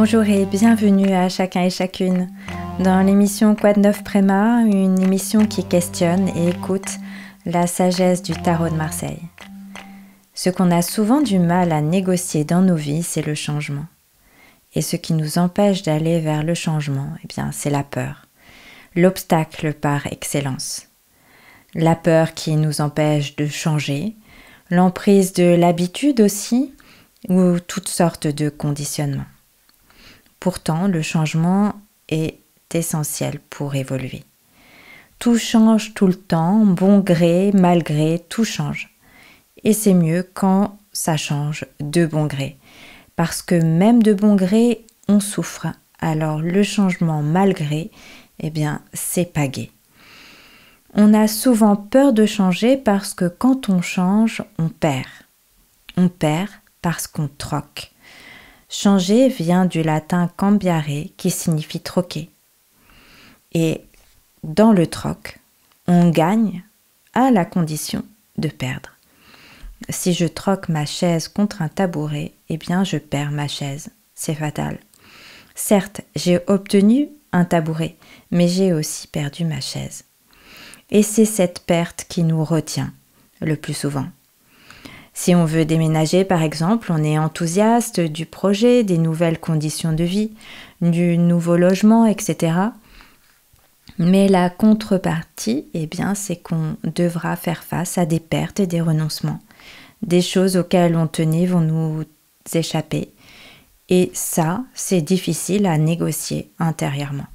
Bonjour et bienvenue à chacun et chacune dans l'émission Quoi de neuf Préma, une émission qui questionne et écoute la sagesse du tarot de Marseille. Ce qu'on a souvent du mal à négocier dans nos vies, c'est le changement. Et ce qui nous empêche d'aller vers le changement, eh bien, c'est la peur. L'obstacle par excellence. La peur qui nous empêche de changer, l'emprise de l'habitude aussi, ou toutes sortes de conditionnements. Pourtant, le changement est essentiel pour évoluer. Tout change tout le temps, bon gré, mal gré, tout change. Et c'est mieux quand ça change de bon gré. Parce que même de bon gré, on souffre. Alors le changement malgré, eh bien, c'est pas. On a souvent peur de changer parce que quand on change, on perd. On perd parce qu'on troque. Changer vient du latin cambiare qui signifie troquer. Et dans le troc, on gagne à la condition de perdre. Si je troque ma chaise contre un tabouret, eh bien je perds ma chaise. C'est fatal. Certes, j'ai obtenu un tabouret, mais j'ai aussi perdu ma chaise. Et c'est cette perte qui nous retient le plus souvent. Si on veut déménager, par exemple, on est enthousiaste du projet, des nouvelles conditions de vie, du nouveau logement, etc. Mais la contrepartie, eh bien, c'est qu'on devra faire face à des pertes et des renoncements. Des choses auxquelles on tenait vont nous échapper. Et ça, c'est difficile à négocier intérieurement.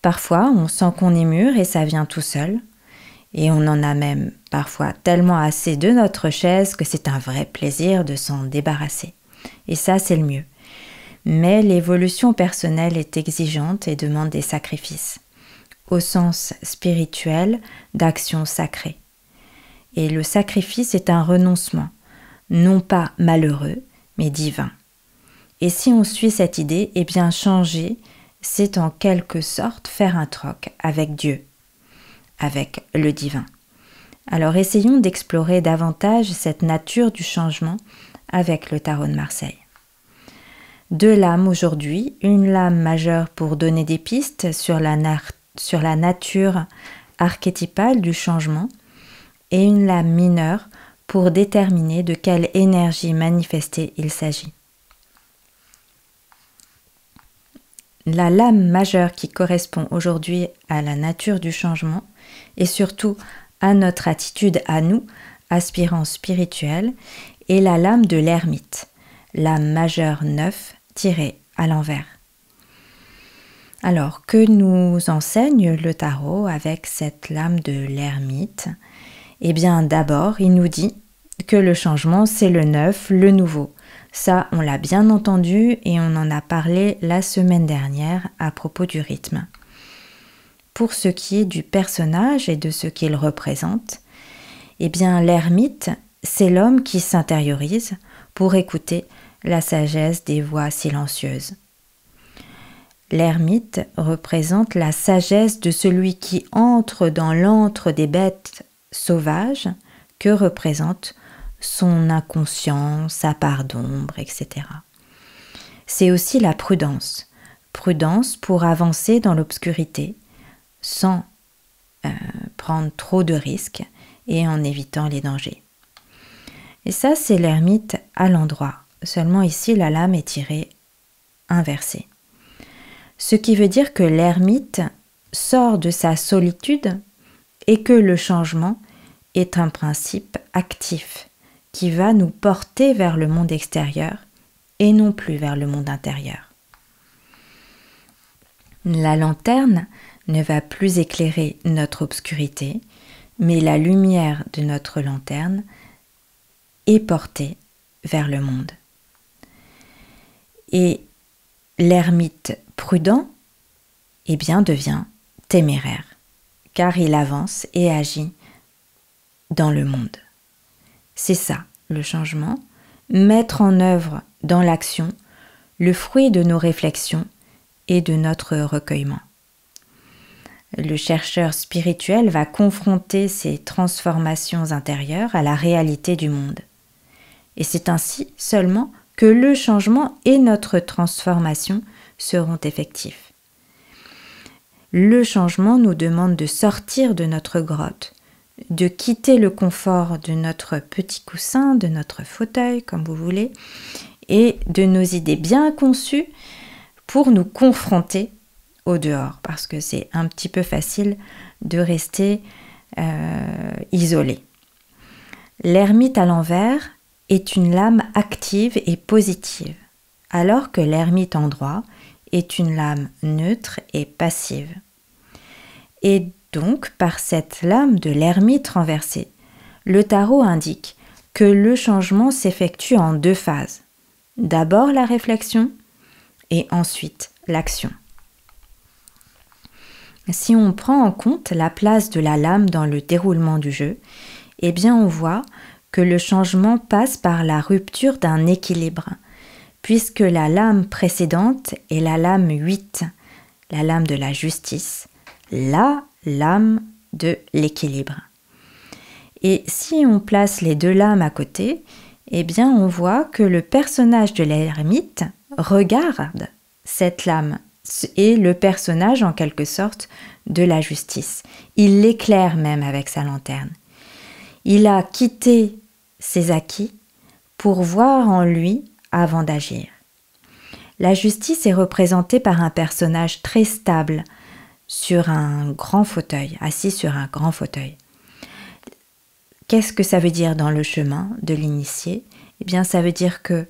Parfois, on sent qu'on est mûr et ça vient tout seul. Et on en a même parfois tellement assez de notre chaise que c'est un vrai plaisir de s'en débarrasser. Et ça, c'est le mieux. Mais l'évolution personnelle est exigeante et demande des sacrifices, au sens spirituel d'action sacrée. Et le sacrifice est un renoncement, non pas malheureux, mais divin. Et si on suit cette idée, eh bien changer, c'est en quelque sorte faire un troc avec Dieu, avec le divin. Alors essayons d'explorer davantage cette nature du changement avec le tarot de Marseille. Deux lames aujourd'hui, une lame majeure pour donner des pistes sur la, sur la nature archétypale du changement et une lame mineure pour déterminer de quelle énergie manifestée il s'agit. La lame majeure qui correspond aujourd'hui à la nature du changement et surtout à notre attitude à nous, aspirants spirituels, est la lame de l'ermite, lame majeure 9 tirée à l'envers. Alors, que nous enseigne le tarot avec cette lame de l'ermite? Eh bien, d'abord, il nous dit que le changement, c'est le neuf, le nouveau. Ça, on l'a bien entendu et on en a parlé la semaine dernière à propos du rythme. Pour ce qui est du personnage et de ce qu'il représente, eh bien l'ermite, c'est l'homme qui s'intériorise pour écouter la sagesse des voix silencieuses. L'ermite représente la sagesse de celui qui entre dans l'antre des bêtes sauvages que représente son inconscient, sa part d'ombre, etc. C'est aussi la prudence. Prudence pour avancer dans l'obscurité, sans euh, prendre trop de risques et en évitant les dangers. Et ça, c'est l'ermite à l'endroit. Seulement ici, la lame est tirée inversée. Ce qui veut dire que l'ermite sort de sa solitude et que le changement est un principe actif qui va nous porter vers le monde extérieur et non plus vers le monde intérieur. La lanterne ne va plus éclairer notre obscurité, mais la lumière de notre lanterne est portée vers le monde. Et l'ermite prudent, eh bien, devient téméraire, car il avance et agit dans le monde. C'est ça, le changement, mettre en œuvre dans l'action le fruit de nos réflexions et de notre recueillement. Le chercheur spirituel va confronter ces transformations intérieures à la réalité du monde. Et c'est ainsi seulement que le changement et notre transformation seront effectifs. Le changement nous demande de sortir de notre grotte, de quitter le confort de notre petit coussin, de notre fauteuil, comme vous voulez, et de nos idées bien conçues pour nous confronter au dehors, parce que c'est un petit peu facile de rester euh, isolé. L'ermite à l'envers est une lame active et positive, alors que l'ermite en droit est une lame neutre et passive. Et donc, par cette lame de l'ermite renversée, le tarot indique que le changement s'effectue en deux phases. D'abord la réflexion et ensuite l'action. Si on prend en compte la place de la lame dans le déroulement du jeu, eh bien on voit que le changement passe par la rupture d'un équilibre, puisque la lame précédente est la lame 8, la lame de la justice, la lame de l'équilibre. Et si on place les deux lames à côté, eh bien on voit que le personnage de l'ermite regarde cette lame et le personnage en quelque sorte de la justice. Il l'éclaire même avec sa lanterne. Il a quitté ses acquis pour voir en lui avant d'agir. La justice est représentée par un personnage très stable sur un grand fauteuil, assis sur un grand fauteuil. Qu'est-ce que ça veut dire dans le chemin de l'initié? Eh bien, ça veut dire que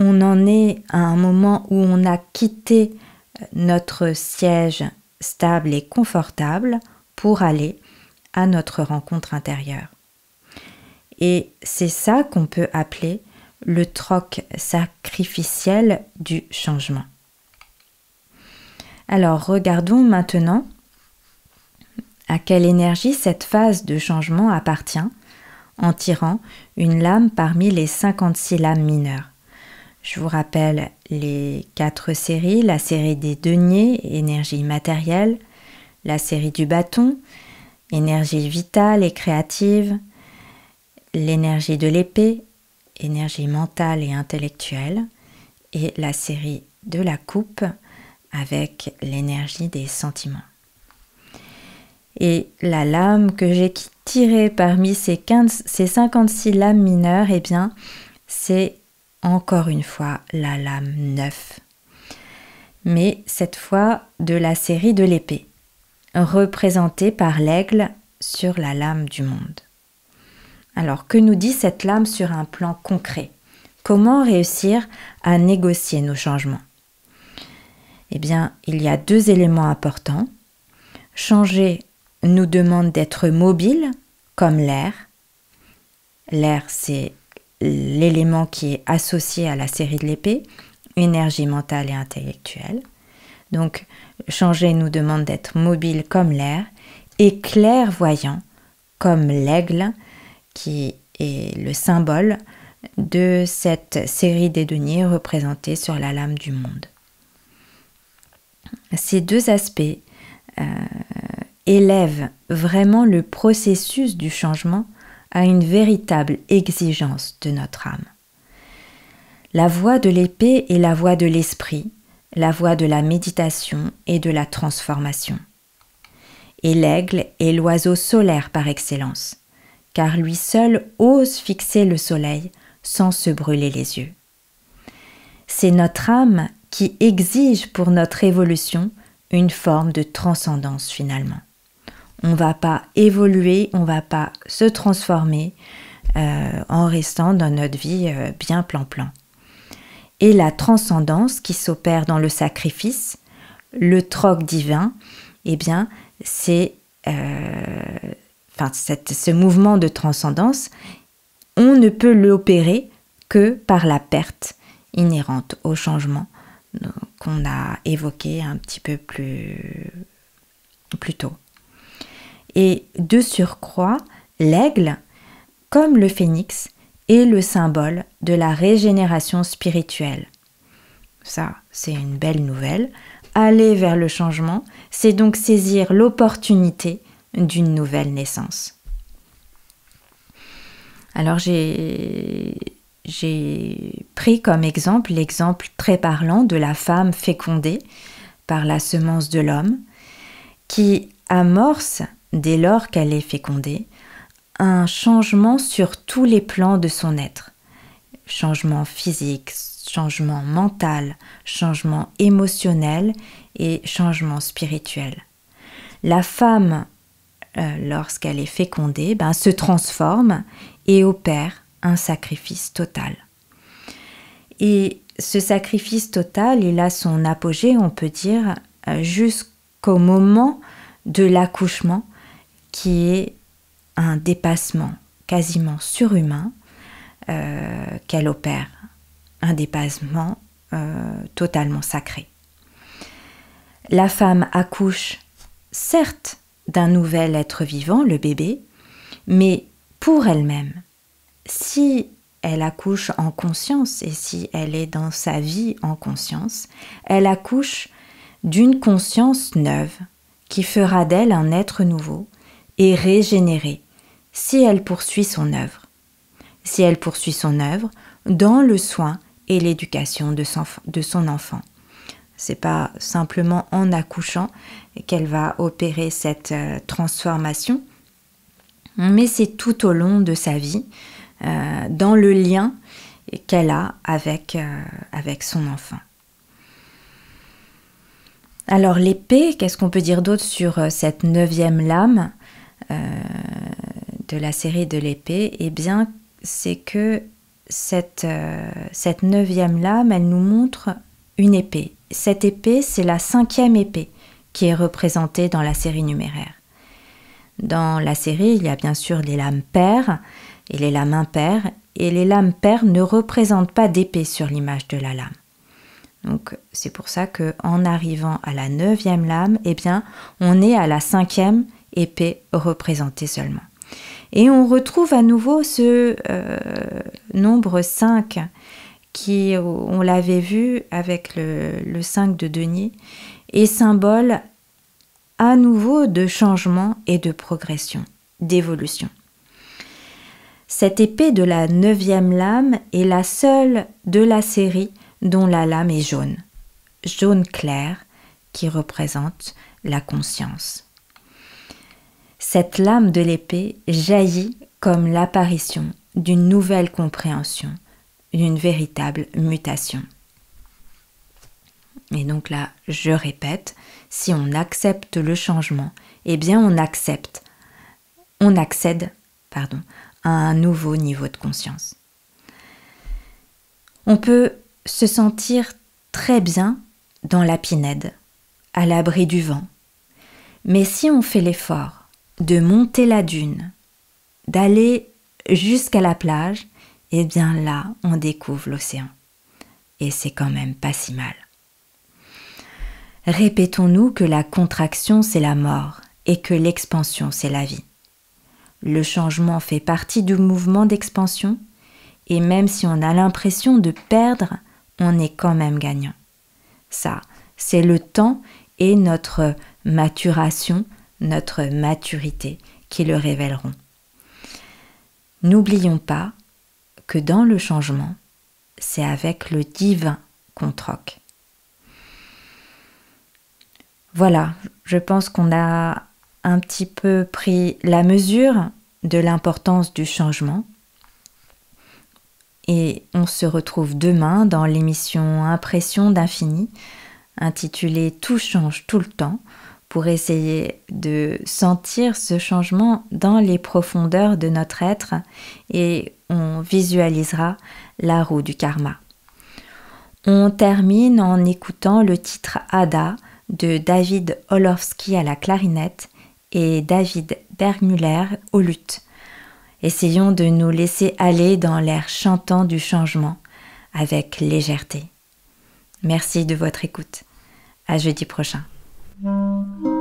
on en est à un moment où on a quitté notre siège stable et confortable pour aller à notre rencontre intérieure. Et c'est ça qu'on peut appeler le troc sacrificiel du changement. Alors regardons maintenant à quelle énergie cette phase de changement appartient en tirant une lame parmi les 56 lames mineures. Je vous rappelle les quatre séries, la série des deniers, énergie matérielle, la série du bâton, énergie vitale et créative, l'énergie de l'épée, énergie mentale et intellectuelle, et la série de la coupe avec l'énergie des sentiments. Et la lame que j'ai tirée parmi ces, 15, ces 56 lames mineures, eh bien, c'est encore une fois la lame 9. Mais cette fois de la série de l'épée, représentée par l'aigle sur la lame du monde. Alors, que nous dit cette lame sur un plan concret? Comment réussir à négocier nos changements? Eh bien, il y a deux éléments importants. Changer nous demande d'être mobile, comme l'air. L'air, c'est l'élément qui est associé à la série de l'épée, énergie mentale et intellectuelle. Donc, changer nous demande d'être mobile comme l'air et clairvoyant comme l'aigle qui est le symbole de cette série des deniers représentée sur la lame du monde. Ces deux aspects euh, élèvent vraiment le processus du changement à une véritable exigence de notre âme. La voie de l'épée est la voie de l'esprit, la voie de la méditation et de la transformation. Et l'aigle est l'oiseau solaire par excellence car lui seul ose fixer le soleil sans se brûler les yeux. C'est notre âme qui exige pour notre évolution une forme de transcendance finalement. On ne va pas évoluer, on ne va pas se transformer euh, en restant dans notre vie euh, bien plan-plan. Et la transcendance qui s'opère dans le sacrifice, le troc divin, eh bien, c'est euh, ce mouvement de transcendance, on ne peut l'opérer que par la perte inhérente au changement qu'on a évoqué un petit peu plus, plus tôt. Et de surcroît, l'aigle, comme le phénix, est le symbole de la régénération spirituelle. Ça, c'est une belle nouvelle. Aller vers le changement, c'est donc saisir l'opportunité d'une nouvelle naissance. Alors j'ai pris comme exemple l'exemple très parlant de la femme fécondée par la semence de l'homme, qui amorce, dès lors qu'elle est fécondée, un changement sur tous les plans de son être. Changement physique, changement mental, changement émotionnel et changement spirituel. La femme, euh, lorsqu'elle est fécondée, ben, se transforme et opère un sacrifice total. Et ce sacrifice total, il a son apogée, on peut dire, euh, jusqu'au moment de l'accouchement, qui est un dépassement quasiment surhumain euh, qu'elle opère, un dépassement euh, totalement sacré. La femme accouche certes d'un nouvel être vivant, le bébé, mais pour elle-même, si elle accouche en conscience et si elle est dans sa vie en conscience, elle accouche d'une conscience neuve qui fera d'elle un être nouveau et régénéré si elle poursuit son œuvre. Si elle poursuit son œuvre dans le soin et l'éducation de son, enfant. C'est pas simplement en accouchant qu'elle va opérer cette euh, transformation, mais c'est tout au long de sa vie, euh, dans le lien qu'elle a avec, euh, avec son enfant. Alors l'épée, qu'est-ce qu'on peut dire d'autre sur cette neuvième lame? De la série de l'épée Eh bien, c'est que cette, cette neuvième lame, elle nous montre une épée. Cette épée, c'est la cinquième épée qui est représentée dans la série numéraire. Dans la série, il y a bien sûr les lames paires, et les lames impaires, et les lames paires ne représentent pas d'épée sur l'image de la lame. Donc c'est pour ça que en arrivant à la neuvième lame, eh bien, on est à la cinquième épée représentée seulement. Et on retrouve à nouveau ce euh, nombre 5 qui, on l'avait vu avec le, le 5 de denier, est symbole à nouveau de changement et de progression, d'évolution. Cette épée de la neuvième lame est la seule de la série dont la lame est jaune, jaune clair, qui représente la conscience. Cette lame de l'épée jaillit comme l'apparition d'une nouvelle compréhension, d'une véritable mutation. Et donc là, je répète, si on accepte le changement, eh bien on accepte, on accède, pardon, à un nouveau niveau de conscience. On peut se sentir très bien dans la pinède, à l'abri du vent. Mais si on fait l'effort de monter la dune, d'aller jusqu'à la plage, eh bien là, on découvre l'océan. Et c'est quand même pas si mal. Répétons-nous que la contraction, c'est la mort et que l'expansion, c'est la vie. Le changement fait partie du mouvement d'expansion et même si on a l'impression de perdre, on est quand même gagnant. Ça, c'est le temps et notre maturation, notre maturité qui le révéleront. N'oublions pas que dans le changement, c'est avec le divin qu'on troque. Voilà, je pense qu'on a un petit peu pris la mesure de l'importance du changement. Et on se retrouve demain dans l'émission Impression d'infini, intitulée Tout change tout le temps, pour essayer de sentir ce changement dans les profondeurs de notre être et on visualisera la roue du karma. On termine en écoutant le titre Ada de David Olowski à la clarinette et David Bergmuller au luth. Essayons de nous laisser aller dans l'air chantant du changement avec légèreté. Merci de votre écoute. À jeudi prochain. Música